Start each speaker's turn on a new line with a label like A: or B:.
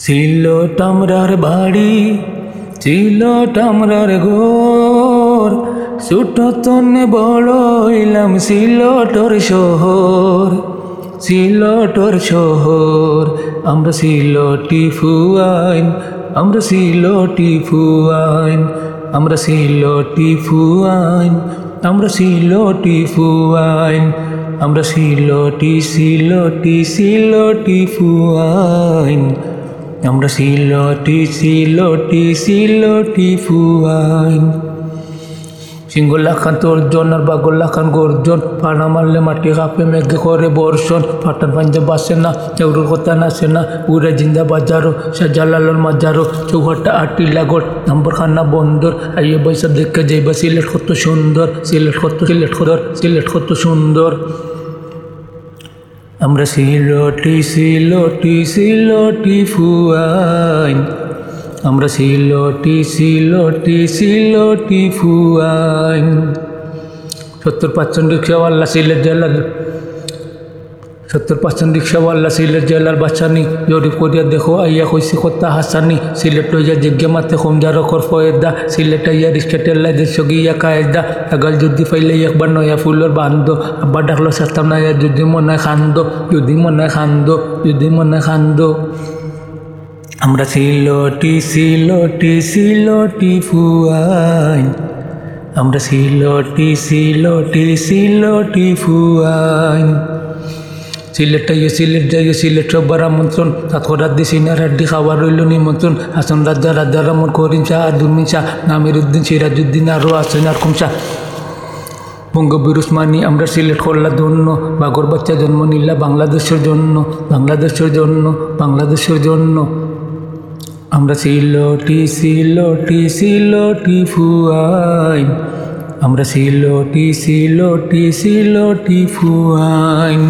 A: সিলোট আমরার বাড়ি সিলোট টামরার ঘর। ছোট তনে বড় হইলাম সিলোটর শহর সিলোটর শহর। আমরা সিলোটি ফুয়াইন আমরা সিলোটি ফুয়াইন আমরা সিলোটি ফুয়াইন আমরা সিলোটি ফুয়াইন আমরা সিলোটি সিলোটি সিলোটি ফুয়াইন আমরা সিলোটি সিলোটি সিলোটি ফুয়াইন সিঙ্গুল্লা খান তোর্জন আর বাগুল্লা খান গর্জন পানা মারলে মাটি কাঁপে মেঘে করে বর্ষণ। পাঠান পাঞ্জাব বাসে না চৌরুর কথা নাচে না উড়ে জিন্দা বাজারো সাজালালোর মাজারো, চৌহাট্টা আটি লাগর নম্বর খানা বন্দর। আইয়ে বৈশা দেখে যাইবা, সিলেট কত সুন্দর, সিলেট কত সিলেট কত সিলেট কত সুন্দর। আমরা সিলটি সিলটি সিলটি ফুয়াই। আমরা সিলটি সিলটি সিলটি ফুয়াই। সত্তর পার্সেন্ট রিক্সাওয়াল্লা সিলের জেলার সত্তর পার্সেন্ট রিক্সাওয়াল্লা সিলেট জেলার বাচ্চানি, জরিপ করিয়া দেখো, আইয়া কইসি কথা হাসানি, সিলেট লইয়া জিজ্ঞে মাতে কম জারকর ফয়েদা, সিলেট আইয়া রিক্সা টেল্লা দেশ গিয়া কায়দা, আগাল যদি ফাইলে একবার নয়া ফুলের বান্ধ, আব্বা ডাকলো সাস্তাম না যদি মনে খান্দ যদি মনে খান্দ যদি মনে খান্দ। আমরা সিলটি সিলটি সিলটি ফুয়াইন, আমরা সিলটি সিলটি সিলটি ফুয়াইন। সিলেট যাইয়ে সিলেট যাইয়ে সিলেট সব্বার আমন্ত্রণ। তাৎকরাত দিছি না রাড্ডি খাবার রইল নিমন্ত্রণ। হাসন রাজা রাজা রমন করিম শাহ আদুমিন শাহ, নামির উদ্দিন, সিরাজউদ্দিন আরও আছেন আর কুম শাহ। বঙ্গবীর উসমানী, আমরা সিলেট করলার জন্য বাগর বাচ্চা জন্ম নিলা বাংলাদেশের জন্য বাংলাদেশের জন্য বাংলাদেশের জন্য। আমরা সিলটি সিলটি সিলটি ফুয়াইন। আমরা সিলটি সিলটি সিলটি ফুয়াইন।